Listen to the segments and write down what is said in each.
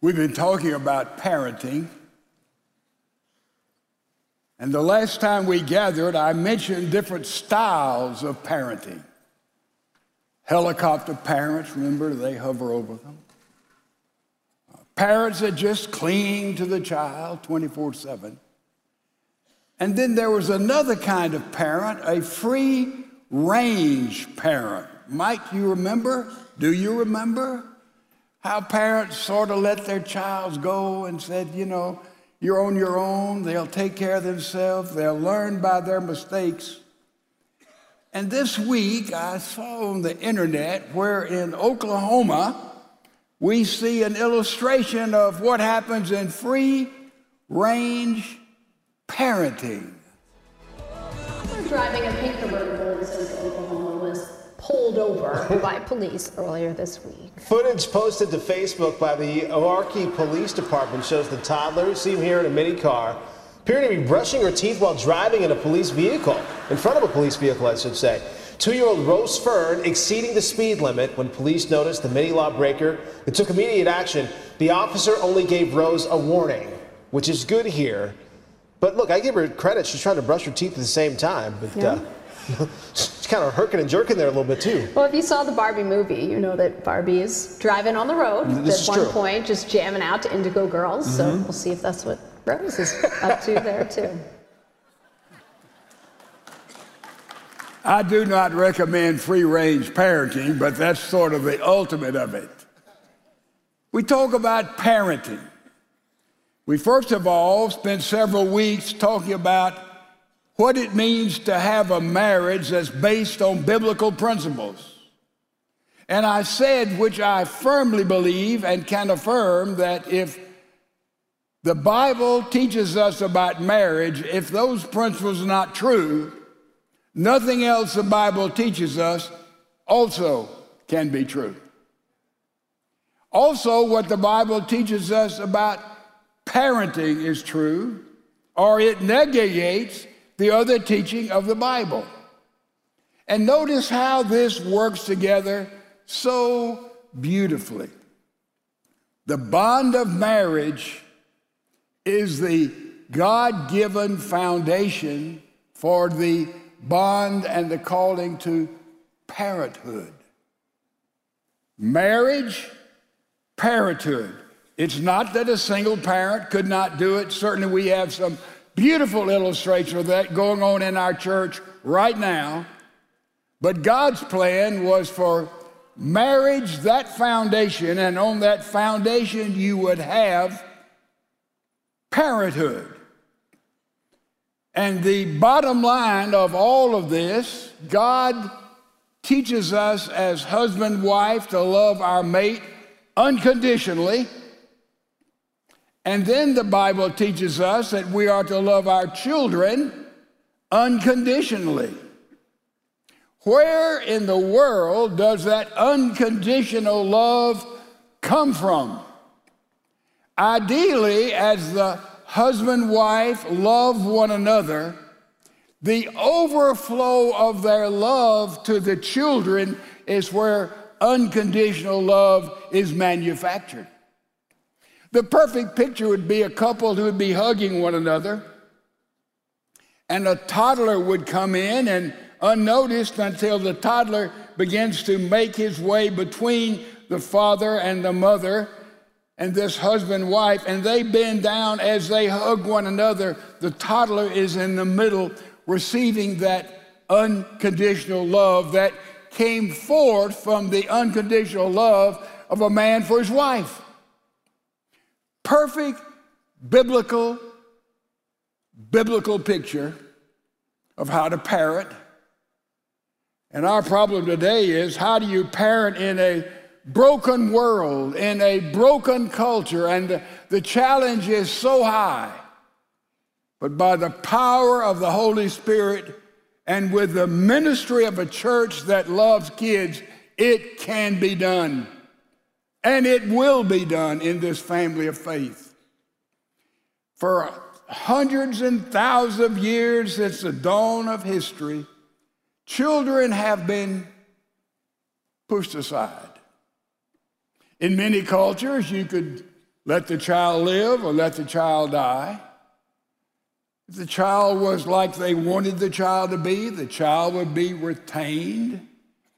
We've been talking about parenting. And the last time we gathered, I mentioned different styles of parenting. Helicopter parents, remember, they hover over them. Parents that just cling to the child 24 7. And then there was another kind of parent, a free range parent. Mike, you remember? Do you remember? How parents sort of let their child go and said, you know, you're on your own, they'll take care of themselves, they'll learn by their mistakes. And this week I saw on the internet where in Oklahoma we see an illustration of what happens in free range parenting. Driving a pink pulled over by police earlier this week. Footage posted to Facebook by the Oarky Police Department shows the toddler, seen here in a mini car, appearing to be brushing her teeth while driving in a police vehicle, in front of a police vehicle, I should say. Two-year-old Rose Fern exceeding the speed limit when police noticed the mini lawbreaker and took immediate action. The officer only gave Rose a warning, which is good here. But look, I give her credit. She's trying to brush her teeth at the same time. But yeah. uh, she's kind of herking and jerking there a little bit too. Well, if you saw the Barbie movie, you know that Barbie is driving on the road this at one true. point, just jamming out to Indigo Girls. Mm -hmm. So Mm-hmm. we'll see if that's what Rose is up to there too. I do not recommend free range parenting, but that's sort of the ultimate of it. We talk about parenting. We first of all spent several weeks talking about what it means to have a marriage that's based on biblical principles. And I said, which I firmly believe and can affirm, that if the Bible teaches us about marriage, if those principles are not true, Nothing else the Bible teaches us also can be true. Also, what the Bible teaches us about parenting is true, or it negates the other teaching of the Bible. And notice how this works together so beautifully. The bond of marriage is the God given foundation for the bond and the calling to parenthood. Marriage, parenthood. It's not that a single parent could not do it. Certainly, we have some beautiful illustration of that going on in our church right now. But God's plan was for marriage, that foundation, and on that foundation, you would have parenthood. And the bottom line of all of this, God teaches us as husband wife to love our mate unconditionally. And then the Bible teaches us that we are to love our children unconditionally. Where in the world does that unconditional love come from? Ideally, as the husband, wife love one another, the overflow of their love to the children is where unconditional love is manufactured. The perfect picture would be a couple who would be hugging one another, and a toddler would come in and unnoticed until the toddler begins to make his way between the father and the mother and this husband wife, and they bend down as they hug one another. The toddler is in the middle, receiving that unconditional love that came forth from the unconditional love of a man for his wife. Perfect biblical, biblical picture of how to parent. And our problem today is how do you parent in a broken world, in a broken culture, and the, the challenge is so high. But by the power of the Holy Spirit and with the ministry of a church that loves kids, it can be done. And it will be done in this family of faith. For hundreds and thousands of years since the dawn of history, children have been pushed aside. In many cultures, you could let the child live or let the child die. If the child was like they wanted the child to be, the child would be retained.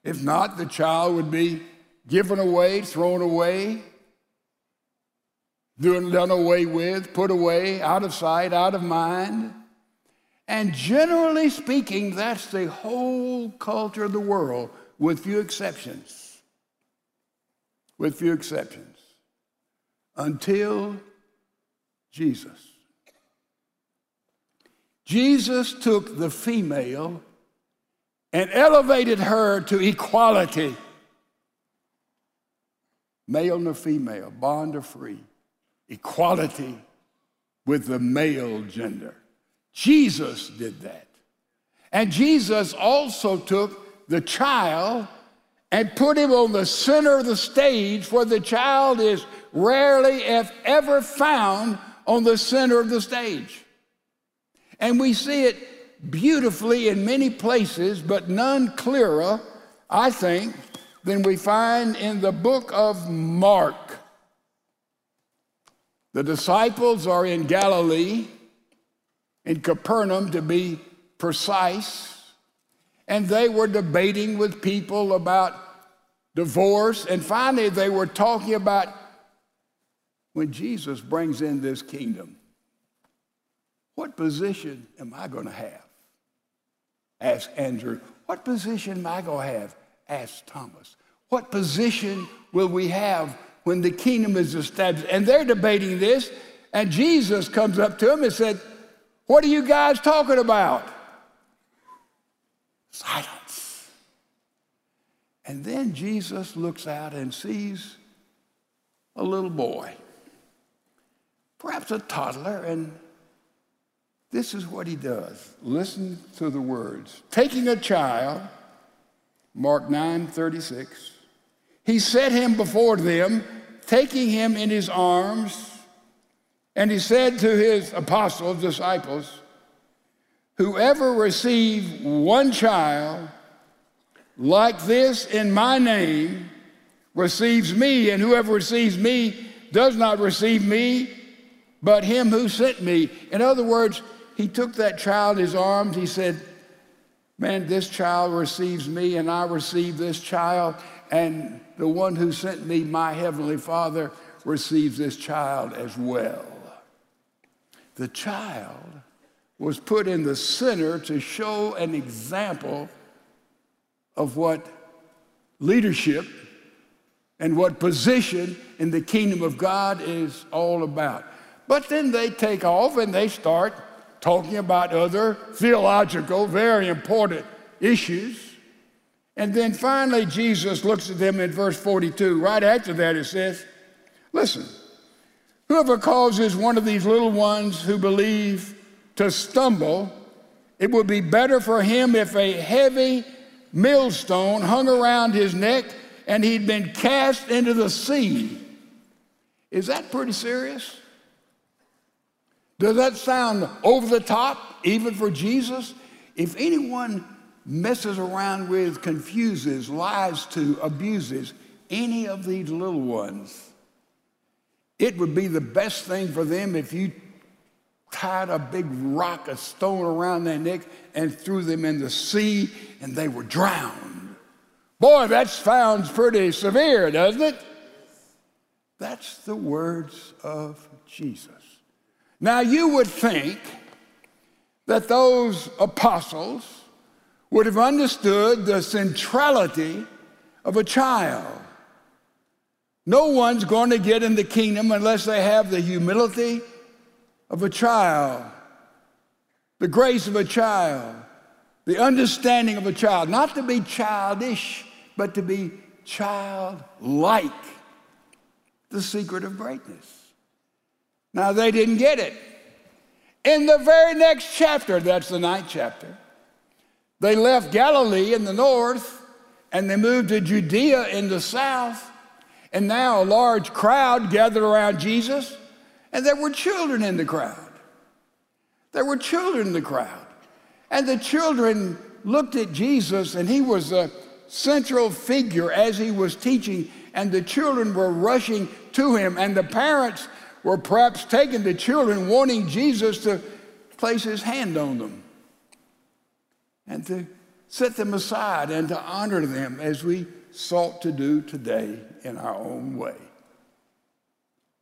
If not, the child would be given away, thrown away, done away with, put away, out of sight, out of mind. And generally speaking, that's the whole culture of the world, with few exceptions. With few exceptions. Until Jesus. Jesus took the female and elevated her to equality. Male nor female, bond or free equality with the male gender. Jesus did that. And Jesus also took the child and put him on the center of the stage where the child is rarely, if ever, found on the center of the stage. And we see it beautifully in many places, but none clearer, I think, than we find in the book of Mark. The disciples are in Galilee, in Capernaum to be precise, and they were debating with people about divorce. And finally, they were talking about when Jesus brings in this kingdom, what position am I going to have? Asked Andrew. What position am I going to have? Asked Thomas. What position will we have when the kingdom is established. And they're debating this, and Jesus comes up to them and said, What are you guys talking about? Silence. And then Jesus looks out and sees a little boy, perhaps a toddler, and this is what he does. Listen to the words. Taking a child, Mark 9 36, he set him before them, taking him in his arms, and he said to his apostles, disciples, Whoever receives one child like this in my name receives me, and whoever receives me does not receive me, but him who sent me. In other words, he took that child in his arms. He said, Man, this child receives me, and I receive this child. And the one who sent me, my heavenly Father, receives this child as well. The child was put in the center to show an example of what leadership and what position in the kingdom of God is all about. But then they take off and they start talking about other theological, very important issues. And then finally, Jesus looks at them in verse 42. Right after that, it says, Listen, whoever causes one of these little ones who believe to stumble, it would be better for him if a heavy millstone hung around his neck and he'd been cast into the sea. Is that pretty serious? Does that sound over the top, even for Jesus? If anyone messes around with, confuses, lies to, abuses any of these little ones, it would be the best thing for them if you tied a big rock, a stone around their neck, and threw them in the sea and they were drowned. Boy, that sounds pretty severe, doesn't it? That's the words of Jesus. Now, you would think that those apostles, would have understood the centrality of a child. No one's going to get in the kingdom unless they have the humility of a child, the grace of a child, the understanding of a child. Not to be childish, but to be childlike. The secret of greatness. Now, they didn't get it. In the very next chapter, that's the ninth chapter, they left Galilee in the north and they moved to Judea in the south. And now a large crowd gathered around Jesus, and there were children in the crowd. There were children in the crowd. And the children looked at Jesus, and he was a central figure as he was teaching, and the children were rushing to him, and the parents were perhaps taking the children, wanting Jesus to place his hand on them and to set them aside and to honor them as we sought to do today in our own way.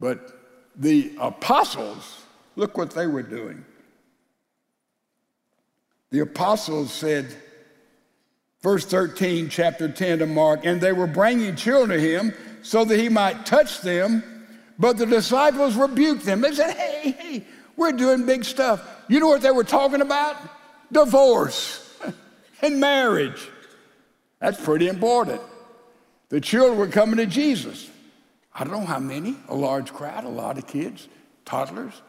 But the apostles, look what they were doing. The apostles said, verse 13, chapter 10 of Mark, and they were bringing children to him so that he might touch them. But the disciples rebuked them. They said, Hey, hey, we're doing big stuff. You know what they were talking about? Divorce and marriage. That's pretty important. The children were coming to Jesus. I don't know how many, a large crowd, a lot of kids, toddlers,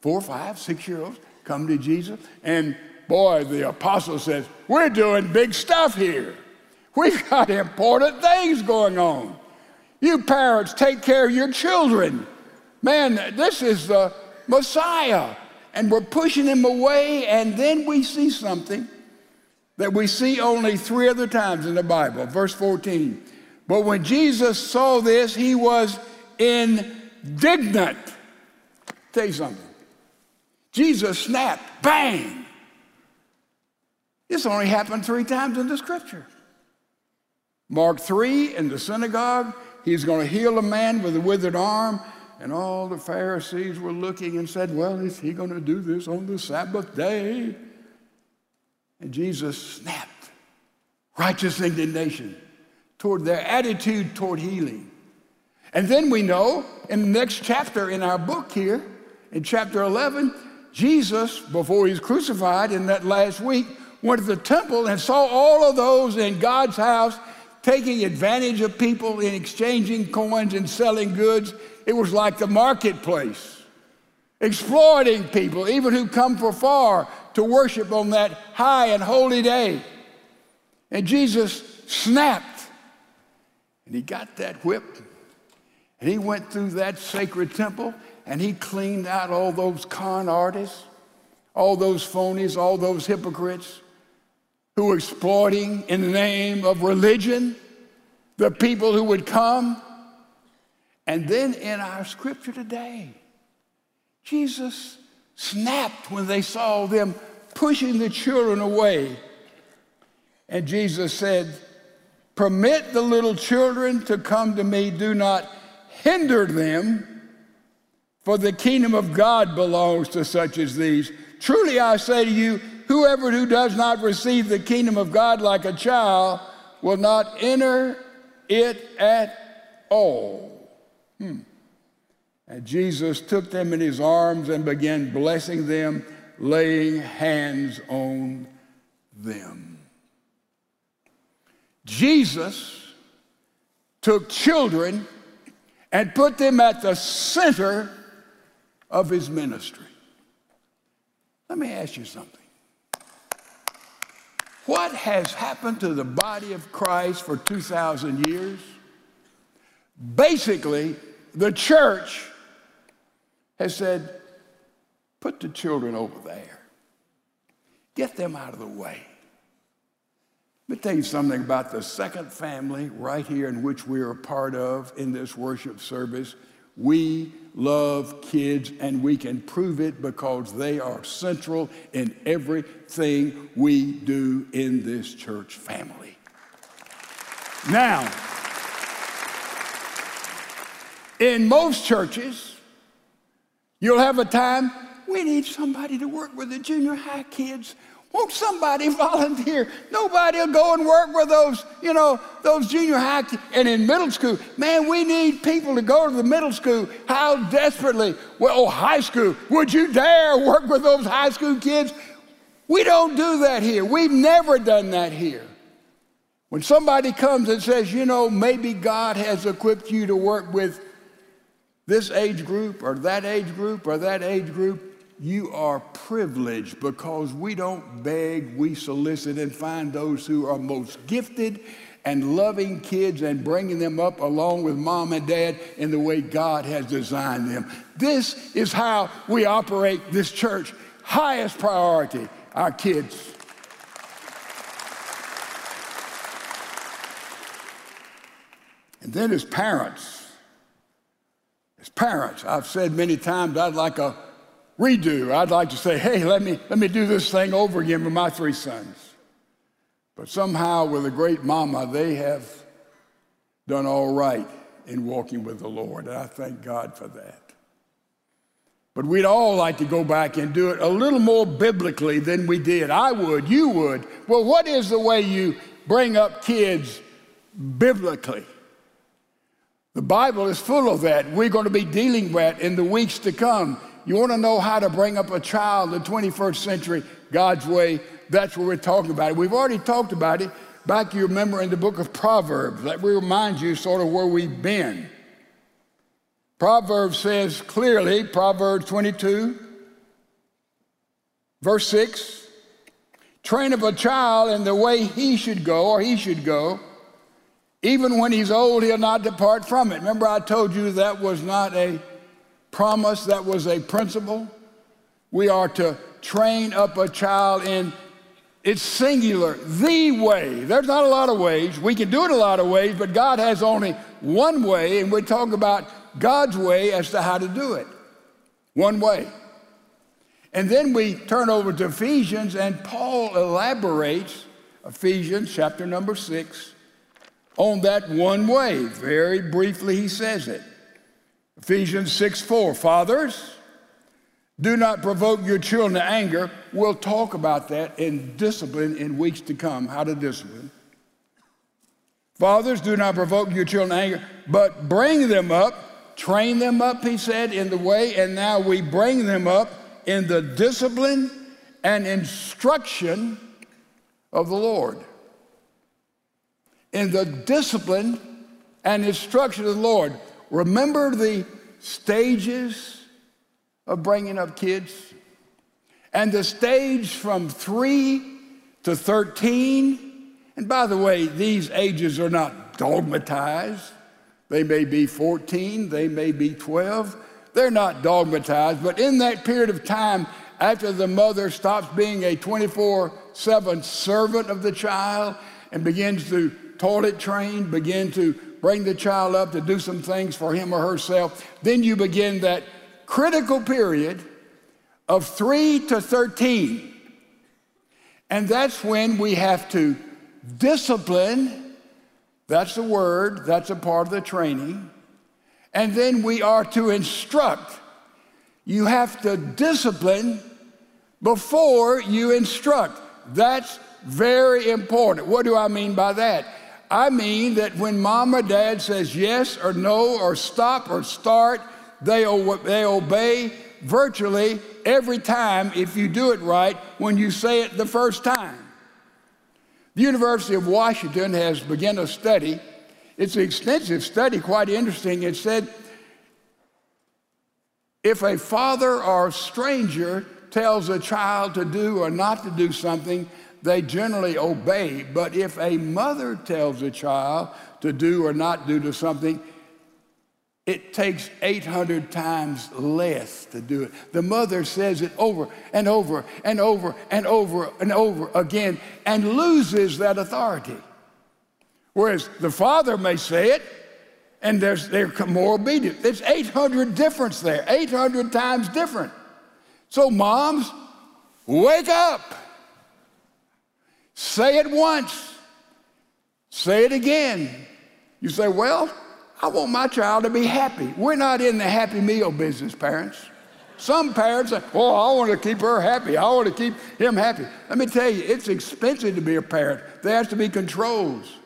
four, five, six year olds come to Jesus. And boy, the apostle says, We're doing big stuff here. We've got important things going on. You parents, take care of your children. Man, this is the Messiah. And we're pushing him away, and then we see something that we see only three other times in the Bible. Verse 14. But when Jesus saw this, he was indignant. Tell you something. Jesus snapped, bang. This only happened three times in the scripture. Mark 3 in the synagogue, he's going to heal a man with a withered arm. And all the Pharisees were looking and said, Well, is he going to do this on the Sabbath day? And Jesus snapped. Righteous indignation toward their attitude toward healing. And then we know in the next chapter in our book here, in chapter 11, Jesus, before he's crucified in that last week, went to the temple and saw all of those in God's house taking advantage of people in exchanging coins and selling goods. It was like the marketplace, exploiting people, even who come from far to worship on that high and holy day. And Jesus snapped and he got that whip and he went through that sacred temple and he cleaned out all those con artists, all those phonies, all those hypocrites who were exploiting in the name of religion the people who would come. And then in our scripture today, Jesus snapped when they saw them pushing the children away. And Jesus said, Permit the little children to come to me, do not hinder them, for the kingdom of God belongs to such as these. Truly I say to you, whoever who does not receive the kingdom of God like a child will not enter it at all. Hmm. And Jesus took them in his arms and began blessing them, laying hands on them. Jesus took children and put them at the center of his ministry. Let me ask you something. What has happened to the body of Christ for 2,000 years? Basically, the church has said, put the children over there, get them out of the way. Let me tell you something about the second family right here in which we are a part of in this worship service. We love kids and we can prove it because they are central in everything we do in this church family. Now, in most churches, you'll have a time we need somebody to work with the junior high kids won't somebody volunteer? Nobody will go and work with those, you know, those junior high kids. and in middle school. Man, we need people to go to the middle school. How desperately? Well, oh, high school. Would you dare work with those high school kids? We don't do that here. We've never done that here. When somebody comes and says, you know, maybe God has equipped you to work with this age group or that age group or that age group, you are privileged because we don't beg, we solicit and find those who are most gifted and loving kids and bringing them up along with mom and dad in the way God has designed them. This is how we operate this church. Highest priority, our kids. And then as parents, As parents, I've said many times I'd like a redo. I'd like to say, hey, let me, let me do this thing over again with my three sons. But somehow, with a great mama, they have done all right in walking with the Lord. And I thank God for that. But we'd all like to go back and do it a little more biblically than we did. I would, you would. Well, what is the way you bring up kids biblically? The Bible is full of that. We're going to be dealing with in the weeks to come. You want to know how to bring up a child in the 21st century God's way? That's what we're talking about. We've already talked about it back, you remember, in the book of Proverbs. That remind you sort of where we've been. Proverbs says clearly, Proverbs 22, verse 6 train up a child in the way he should go or he should go. Even when he's old, he'll not depart from it. Remember, I told you that was not a promise, that was a principle. We are to train up a child in it's singular, the way. There's not a lot of ways. We can do it a lot of ways, but God has only one way, and we're talking about God's way as to how to do it. One way. And then we turn over to Ephesians, and Paul elaborates, Ephesians chapter number six, on that one way. Very briefly, he says it. Ephesians 6 4. Fathers, do not provoke your children to anger. We'll talk about that in discipline in weeks to come, how to discipline. Fathers, do not provoke your children to anger, but bring them up train them up, he said, in the way, and now we bring them up in the discipline and instruction of the Lord. In the discipline and instruction of the Lord. Remember the stages of bringing up kids? And the stage from three to 13. And by the way, these ages are not dogmatized. They may be 14, they may be 12. They're not dogmatized, but in that period of time, after the mother stops being a 24 7 servant of the child and begins to toilet train, begin to bring the child up to do some things for him or herself, then you begin that critical period of 3 to 13. And that's when we have to discipline that's the word, that's a part of the training. And then we are to instruct. You have to discipline before you instruct. That's very important. What do I mean by that? I mean that when mom or dad says yes or no or stop or start, they, they obey virtually every time if you do it right when you say it the first time. The University of Washington has begun a study. It's an extensive study, quite interesting. It said if a father or a stranger tells a child to do or not to do something, they generally obey. But if a mother tells a child to do or not do to something, it takes 800 times less to do it. The mother says it over and over and over and over and over again and loses that authority. Whereas the father may say it and there's, they're more obedient. There's 800 difference there, 800 times different. So, moms, wake up. Say it once, say it again. You say, well, I want my child to be happy. We're not in the happy meal business, parents. Some parents say, oh, I want to keep her happy. I want to keep him happy. Let me tell you, it's expensive to be a parent. There has to be controls.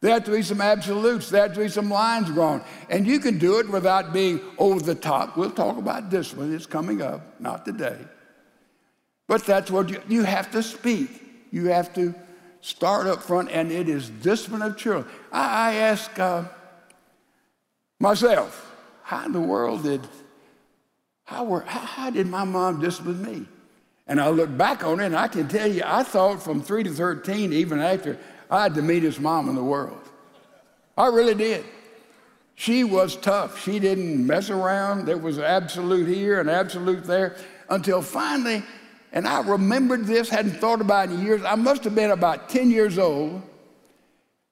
There have to be some absolutes. There have to be some lines drawn. And you can do it without being over the top. We'll talk about discipline. It's coming up, not today. But that's what you, you have to speak. You have to start up front, and it is discipline of children. I, I ask, uh, myself, how in the world did, how, were, how, how did my mom discipline me? And I look back on it and I can tell you, I thought from 3 to 13, even after, I had the meanest mom in the world. I really did. She was tough. She didn't mess around. There was absolute here and absolute there until finally, and I remembered this, hadn't thought about it in years. I must have been about 10 years old.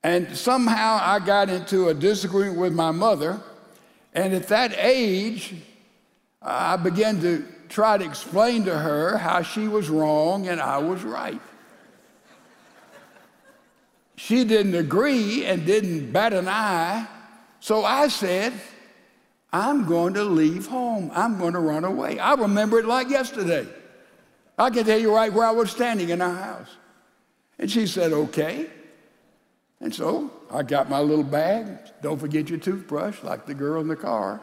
And somehow I got into a disagreement with my mother, And at that age, I began to try to explain to her how she was wrong and I was right. She didn't agree and didn't bat an eye. So I said, I'm going to leave home. I'm going to run away. I remember it like yesterday. I can tell you right where I was standing in our house. And she said, okay. And so I got my little bag. Don't forget your toothbrush, like the girl in the car.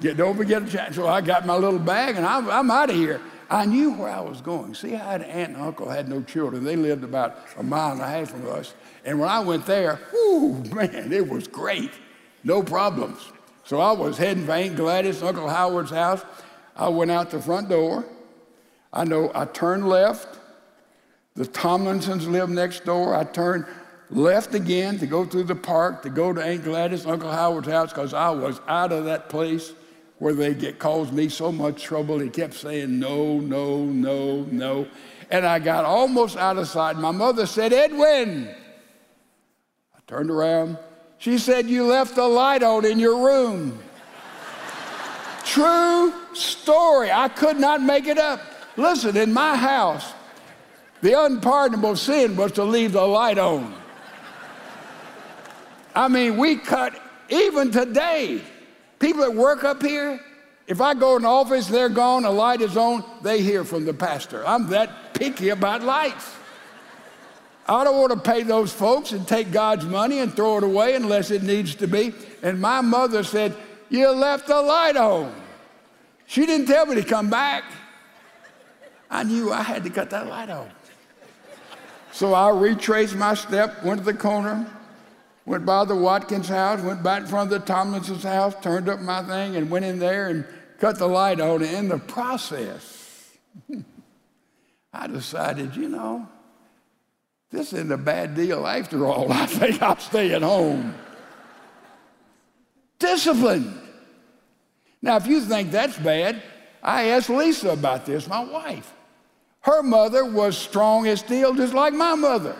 Get, don't forget the chat. So I got my little bag and I'm, I'm out of here. I knew where I was going. See, I had an aunt and uncle had no children. They lived about a mile and a half from us. And when I went there, whoo, man, it was great. No problems. So I was heading for Aunt Gladys, Uncle Howard's house. I went out the front door. I know I turned left. The Tomlinsons lived next door. I turned left again to go through the park to go to Aunt Gladys, Uncle Howard's house, because I was out of that place where they get caused me so much trouble. He kept saying no, no, no, no. And I got almost out of sight. My mother said, Edwin. I turned around. She said, You left the light on in your room. True story. I could not make it up. Listen, in my house, the unpardonable sin was to leave the light on. I mean, we cut, even today, people that work up here, if I go in the office, they're gone, the light is on, they hear from the pastor. I'm that picky about lights. I don't want to pay those folks and take God's money and throw it away unless it needs to be. And my mother said, You left the light on. She didn't tell me to come back. I knew I had to cut that light on. So I retraced my step, went to the corner, went by the Watkins house, went back in front of the Tomlinson's house, turned up my thing, and went in there and cut the light on. And in the process, I decided, you know, this isn't a bad deal after all. I think I'll stay at home. Discipline. Now, if you think that's bad, I asked Lisa about this, my wife. Her mother was strong as steel, just like my mother.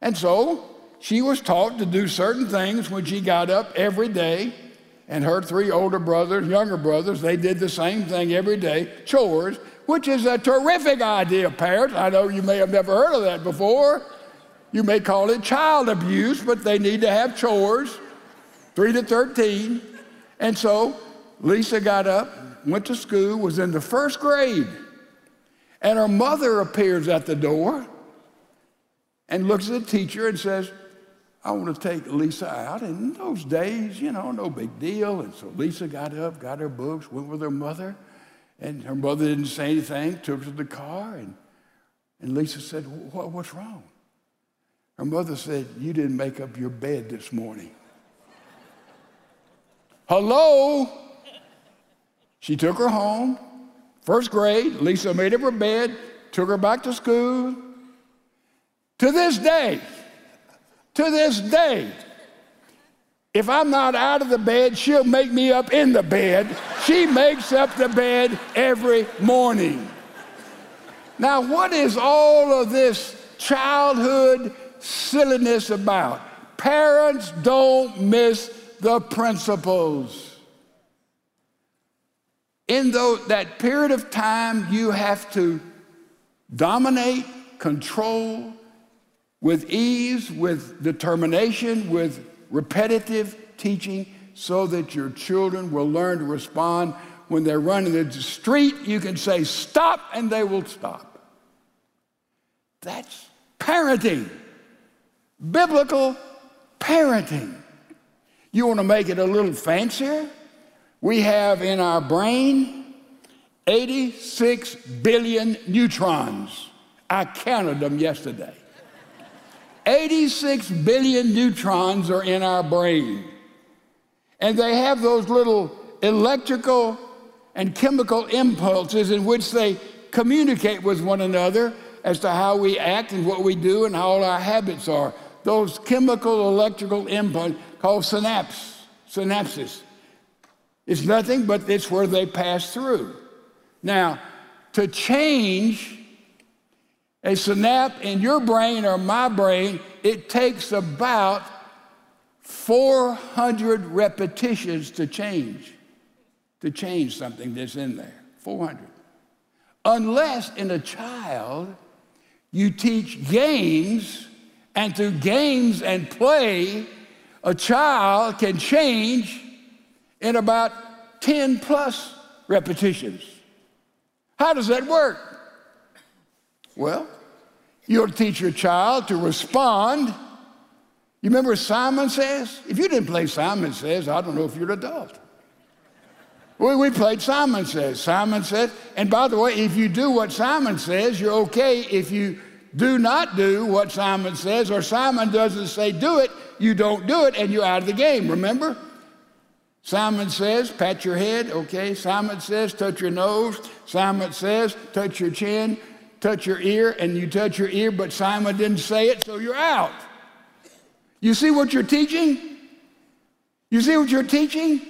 And so she was taught to do certain things when she got up every day. And her three older brothers, younger brothers, they did the same thing every day chores, which is a terrific idea, parents. I know you may have never heard of that before. You may call it child abuse, but they need to have chores, 3 to 13. And so Lisa got up, went to school, was in the first grade. And her mother appears at the door and looks at the teacher and says, I want to take Lisa out. And in those days, you know, no big deal. And so Lisa got up, got her books, went with her mother. And her mother didn't say anything, took her to the car. And, and Lisa said, what, What's wrong? Her mother said, You didn't make up your bed this morning. Hello? She took her home, first grade. Lisa made her bed, took her back to school. To this day, to this day, if I'm not out of the bed, she'll make me up in the bed. She makes up the bed every morning. Now, what is all of this childhood silliness about? Parents don't miss the principles. In that period of time, you have to dominate, control, with ease, with determination, with repetitive teaching, so that your children will learn to respond. When they're running the street, you can say, Stop, and they will stop. That's parenting, biblical parenting. You want to make it a little fancier? We have in our brain 86 billion neutrons. I counted them yesterday. 86 billion neutrons are in our brain. And they have those little electrical and chemical impulses in which they communicate with one another as to how we act and what we do and how all our habits are. Those chemical electrical impulses called synapse, synapses. It's nothing but it's where they pass through. Now, to change a synapse in your brain or my brain, it takes about 400 repetitions to change, to change something that's in there. 400. Unless in a child, you teach games, and through games and play, a child can change in about 10 plus repetitions. How does that work? Well, you'll teach your child to respond. You remember Simon Says? If you didn't play Simon Says, I don't know if you're an adult. We, we played Simon Says. Simon Says, and by the way, if you do what Simon says, you're okay. If you do not do what Simon says, or Simon doesn't say do it, you don't do it, and you're out of the game, remember? Simon says, pat your head, okay. Simon says, touch your nose. Simon says, touch your chin, touch your ear, and you touch your ear, but Simon didn't say it, so you're out. You see what you're teaching? You see what you're teaching?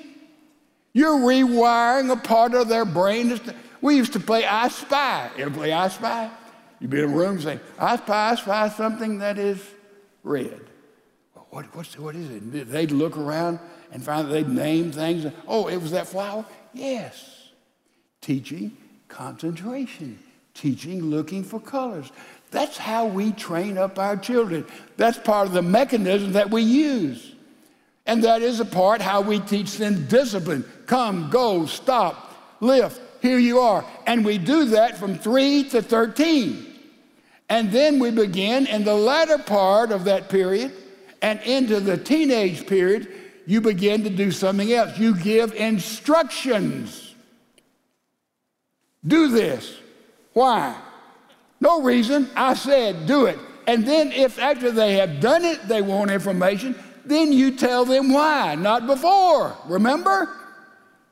You're rewiring a part of their brain. We used to play I Spy. You ever play I Spy? You'd be in a room saying, I spy, I spy something that is red. What, what is it? They'd look around and find they'd name things. Oh, it was that flower? Yes. Teaching concentration, teaching looking for colors. That's how we train up our children. That's part of the mechanism that we use. And that is a part how we teach them discipline. Come, go, stop, lift, here you are. And we do that from 3 to 13. And then we begin in the latter part of that period and into the teenage period, you begin to do something else. You give instructions. Do this. Why? No reason. I said do it. And then, if after they have done it, they want information, then you tell them why, not before. Remember?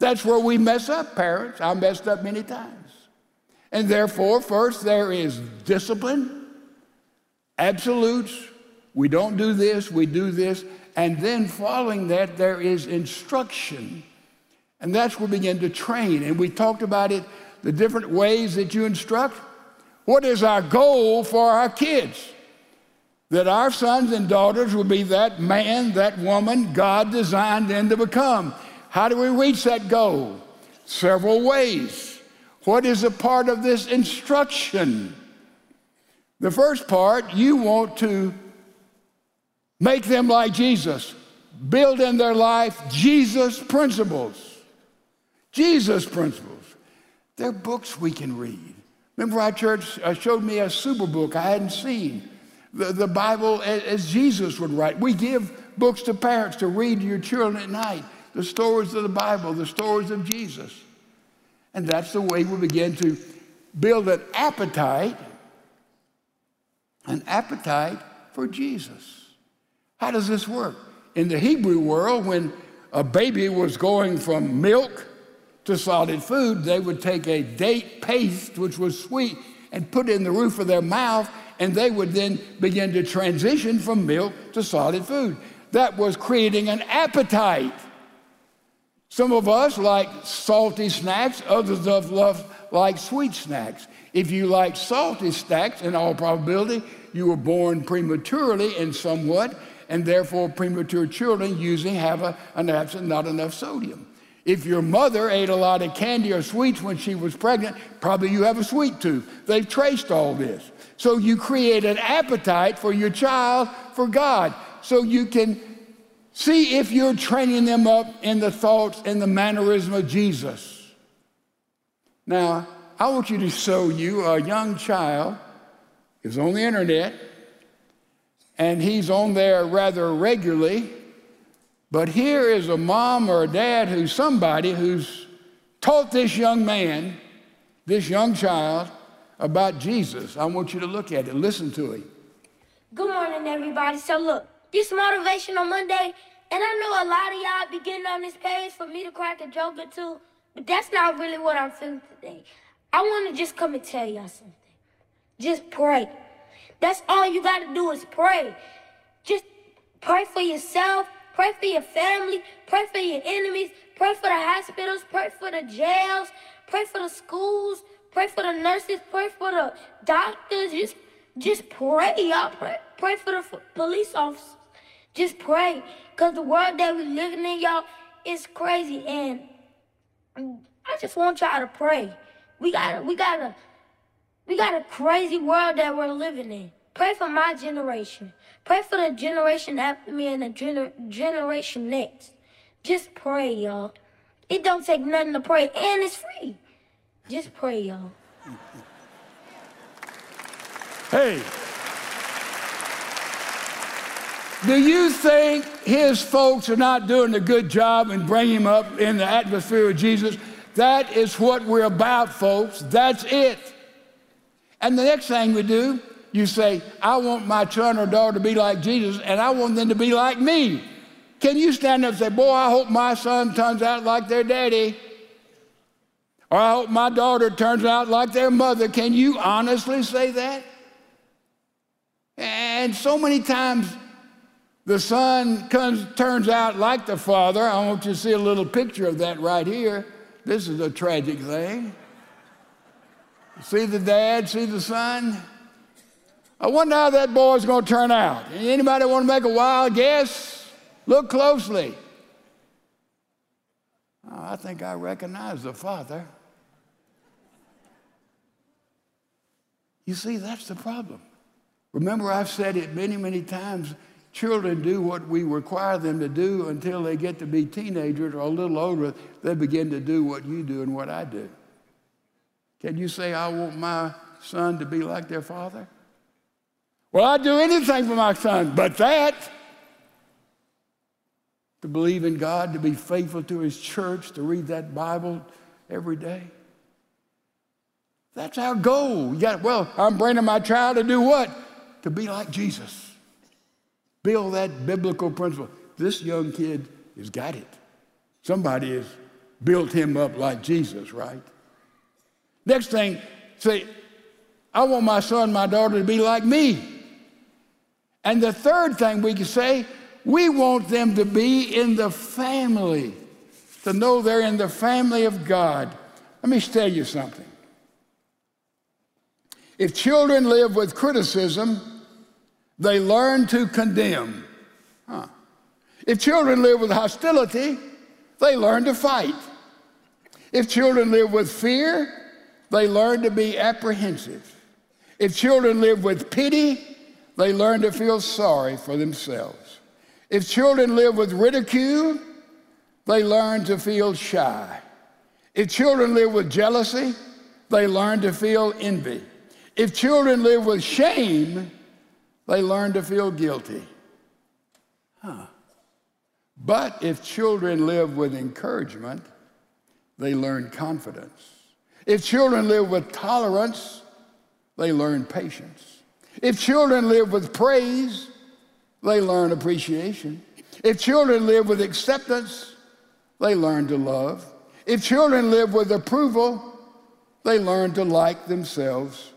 That's where we mess up, parents. I messed up many times. And therefore, first there is discipline, absolutes, we don't do this, we do this. And then following that, there is instruction. And that's where we begin to train. And we talked about it, the different ways that you instruct. What is our goal for our kids? That our sons and daughters will be that man, that woman God designed them to become. How do we reach that goal? Several ways. What is a part of this instruction? The first part, you want to Make them like Jesus. Build in their life Jesus principles. Jesus principles. They're books we can read. Remember, our church uh, showed me a super book I hadn't seen. The, the Bible as Jesus would write. We give books to parents to read to your children at night. The stories of the Bible, the stories of Jesus. And that's the way we begin to build an appetite, an appetite for Jesus. How does this work? In the Hebrew world, when a baby was going from milk to solid food, they would take a date paste, which was sweet, and put it in the roof of their mouth, and they would then begin to transition from milk to solid food. That was creating an appetite. Some of us like salty snacks, others of love like sweet snacks. If you like salty snacks, in all probability, you were born prematurely and somewhat, and therefore premature children usually have a, an absent, not enough sodium. If your mother ate a lot of candy or sweets when she was pregnant, probably you have a sweet tooth. They've traced all this. So you create an appetite for your child for God so you can see if you're training them up in the thoughts and the mannerism of Jesus. Now, I want you to show you a young child is on the internet and he's on there rather regularly. But here is a mom or a dad who's somebody who's taught this young man, this young child, about Jesus. I want you to look at it, listen to him. Good morning, everybody. So, look, this motivational Monday, and I know a lot of y'all be getting on this page for me to crack a joke or two, but that's not really what I'm feeling today. I want to just come and tell y'all something. Just pray. That's all you got to do is pray. Just pray for yourself, pray for your family, pray for your enemies, pray for the hospitals, pray for the jails, pray for the schools, pray for the nurses, pray for the doctors. Just, just pray, y'all. Pray, pray for the police officers. Just pray. Because the world that we're living in, y'all, is crazy. And I just want y'all to pray. We gotta, we got a we got a crazy world that we're living in. Pray for my generation. Pray for the generation after me and the gener- generation next. Just pray, y'all. It don't take nothing to pray, and it's free. Just pray, y'all. Hey, do you think his folks are not doing a good job in bringing him up in the atmosphere of Jesus? That is what we're about, folks. That's it. And the next thing we do, you say, I want my son or daughter to be like Jesus, and I want them to be like me. Can you stand up and say, Boy, I hope my son turns out like their daddy? Or I hope my daughter turns out like their mother. Can you honestly say that? And so many times the son comes, turns out like the father. I want you to see a little picture of that right here. This is a tragic thing. See the dad, see the son? I wonder how that boy's going to turn out. Anybody want to make a wild guess? Look closely. Oh, I think I recognize the father. You see, that's the problem. Remember, I've said it many, many times. Children do what we require them to do until they get to be teenagers or a little older. They begin to do what you do and what I do. Can you say, I want my son to be like their father? Well, I'd do anything for my son, but that to believe in God, to be faithful to his church, to read that Bible every day. That's our goal. Got, well, I'm bringing my child to do what? To be like Jesus. Build that biblical principle. This young kid has got it. Somebody has built him up like Jesus, right? Next thing, say, I want my son, my daughter to be like me. And the third thing we can say, we want them to be in the family, to know they're in the family of God. Let me tell you something. If children live with criticism, they learn to condemn. Huh. If children live with hostility, they learn to fight. If children live with fear, they learn to be apprehensive. If children live with pity, they learn to feel sorry for themselves. If children live with ridicule, they learn to feel shy. If children live with jealousy, they learn to feel envy. If children live with shame, they learn to feel guilty. Huh. But if children live with encouragement, they learn confidence. If children live with tolerance, they learn patience. If children live with praise, they learn appreciation. If children live with acceptance, they learn to love. If children live with approval, they learn to like themselves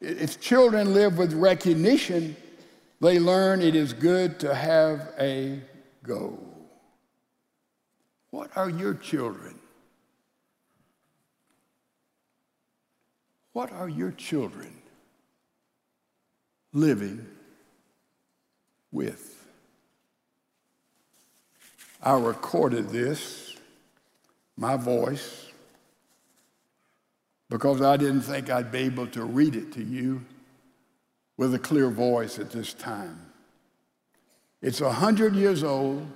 if children live with recognition, they learn it is good to have a goal. What are your children? What are your children living with? I recorded this, my voice, because I didn't think I'd be able to read it to you with a clear voice at this time. It's a hundred years old.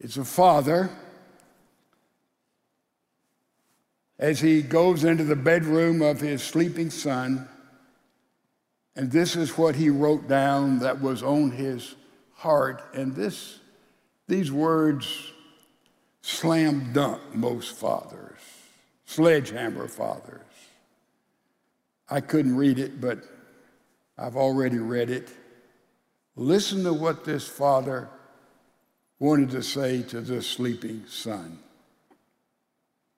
It's a father as he goes into the bedroom of his sleeping son, and this is what he wrote down that was on his heart. And this, these words slam dunk most fathers sledgehammer fathers. I couldn't read it, but I've already read it. Listen to what this father wanted to say to this sleeping son.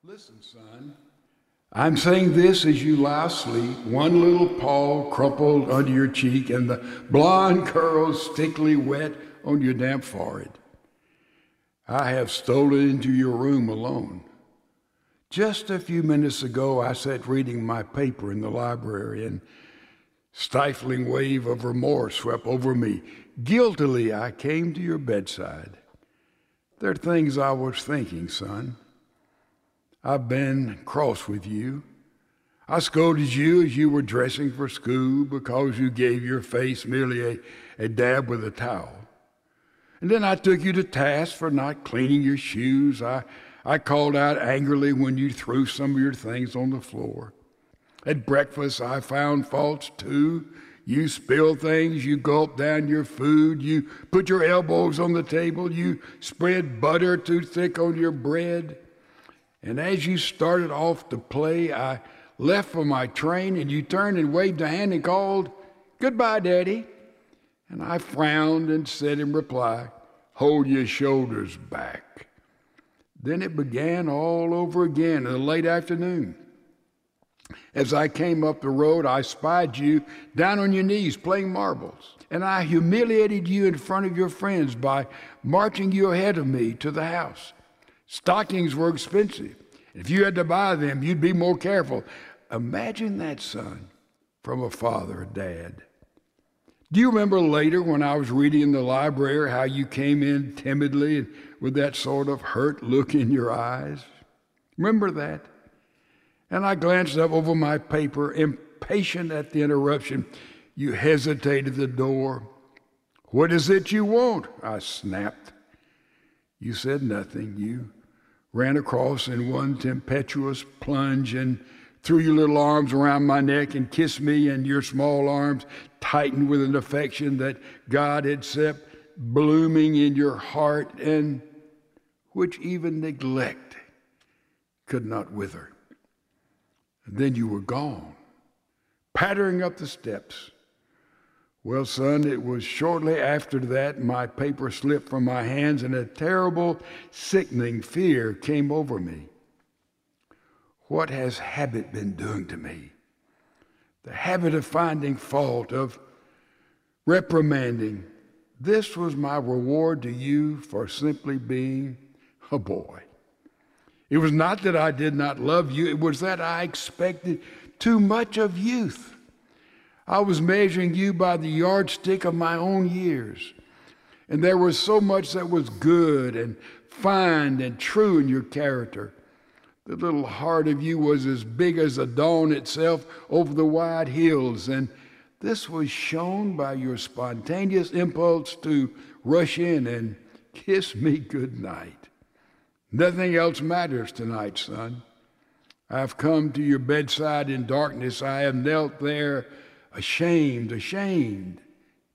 Listen, son. I'm saying this as you lie asleep, one little paw crumpled under your cheek and the blonde curls stickily wet on your damp forehead. I have stolen into your room alone. Just a few minutes ago, I sat reading my paper in the library, and Stifling wave of remorse swept over me. Guiltily, I came to your bedside. There are things I was thinking, son. I've been cross with you. I scolded you as you were dressing for school because you gave your face merely a, a dab with a towel. And then I took you to task for not cleaning your shoes. I, I called out angrily when you threw some of your things on the floor. At breakfast, I found faults too. You spilled things, you gulped down your food, you put your elbows on the table, you spread butter too thick on your bread. And as you started off to play, I left for my train and you turned and waved a hand and called, Goodbye, Daddy. And I frowned and said in reply, Hold your shoulders back. Then it began all over again in the late afternoon. As I came up the road, I spied you down on your knees playing marbles. And I humiliated you in front of your friends by marching you ahead of me to the house. Stockings were expensive. If you had to buy them, you'd be more careful. Imagine that, son, from a father, a dad. Do you remember later when I was reading in the library how you came in timidly and with that sort of hurt look in your eyes? Remember that? And I glanced up over my paper, impatient at the interruption. You hesitated at the door. What is it you want? I snapped. You said nothing. You ran across in one tempestuous plunge and threw your little arms around my neck and kissed me, and your small arms tightened with an affection that God had set blooming in your heart and which even neglect could not wither. And then you were gone, pattering up the steps. Well, son, it was shortly after that my paper slipped from my hands and a terrible, sickening fear came over me. What has habit been doing to me? The habit of finding fault, of reprimanding. This was my reward to you for simply being a boy. It was not that I did not love you, it was that I expected too much of youth. I was measuring you by the yardstick of my own years. And there was so much that was good and fine and true in your character. The little heart of you was as big as the dawn itself over the wide hills. And this was shown by your spontaneous impulse to rush in and kiss me good night. Nothing else matters tonight, son. I've come to your bedside in darkness. I have knelt there ashamed, ashamed.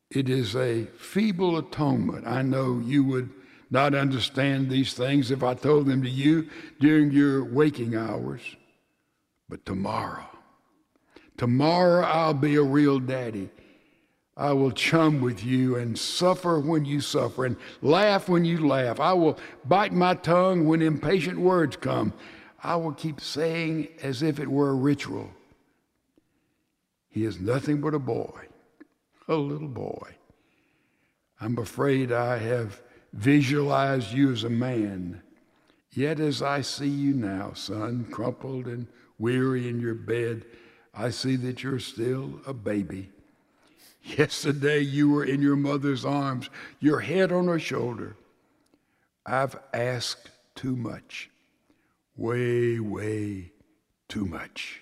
It is a feeble atonement. I know you would not understand these things if I told them to you during your waking hours. But tomorrow, tomorrow I'll be a real daddy. I will chum with you and suffer when you suffer and laugh when you laugh. I will bite my tongue when impatient words come. I will keep saying as if it were a ritual. He is nothing but a boy, a little boy. I'm afraid I have visualized you as a man. Yet as I see you now, son, crumpled and weary in your bed, I see that you're still a baby. Yesterday you were in your mother's arms, your head on her shoulder. I've asked too much, way, way too much.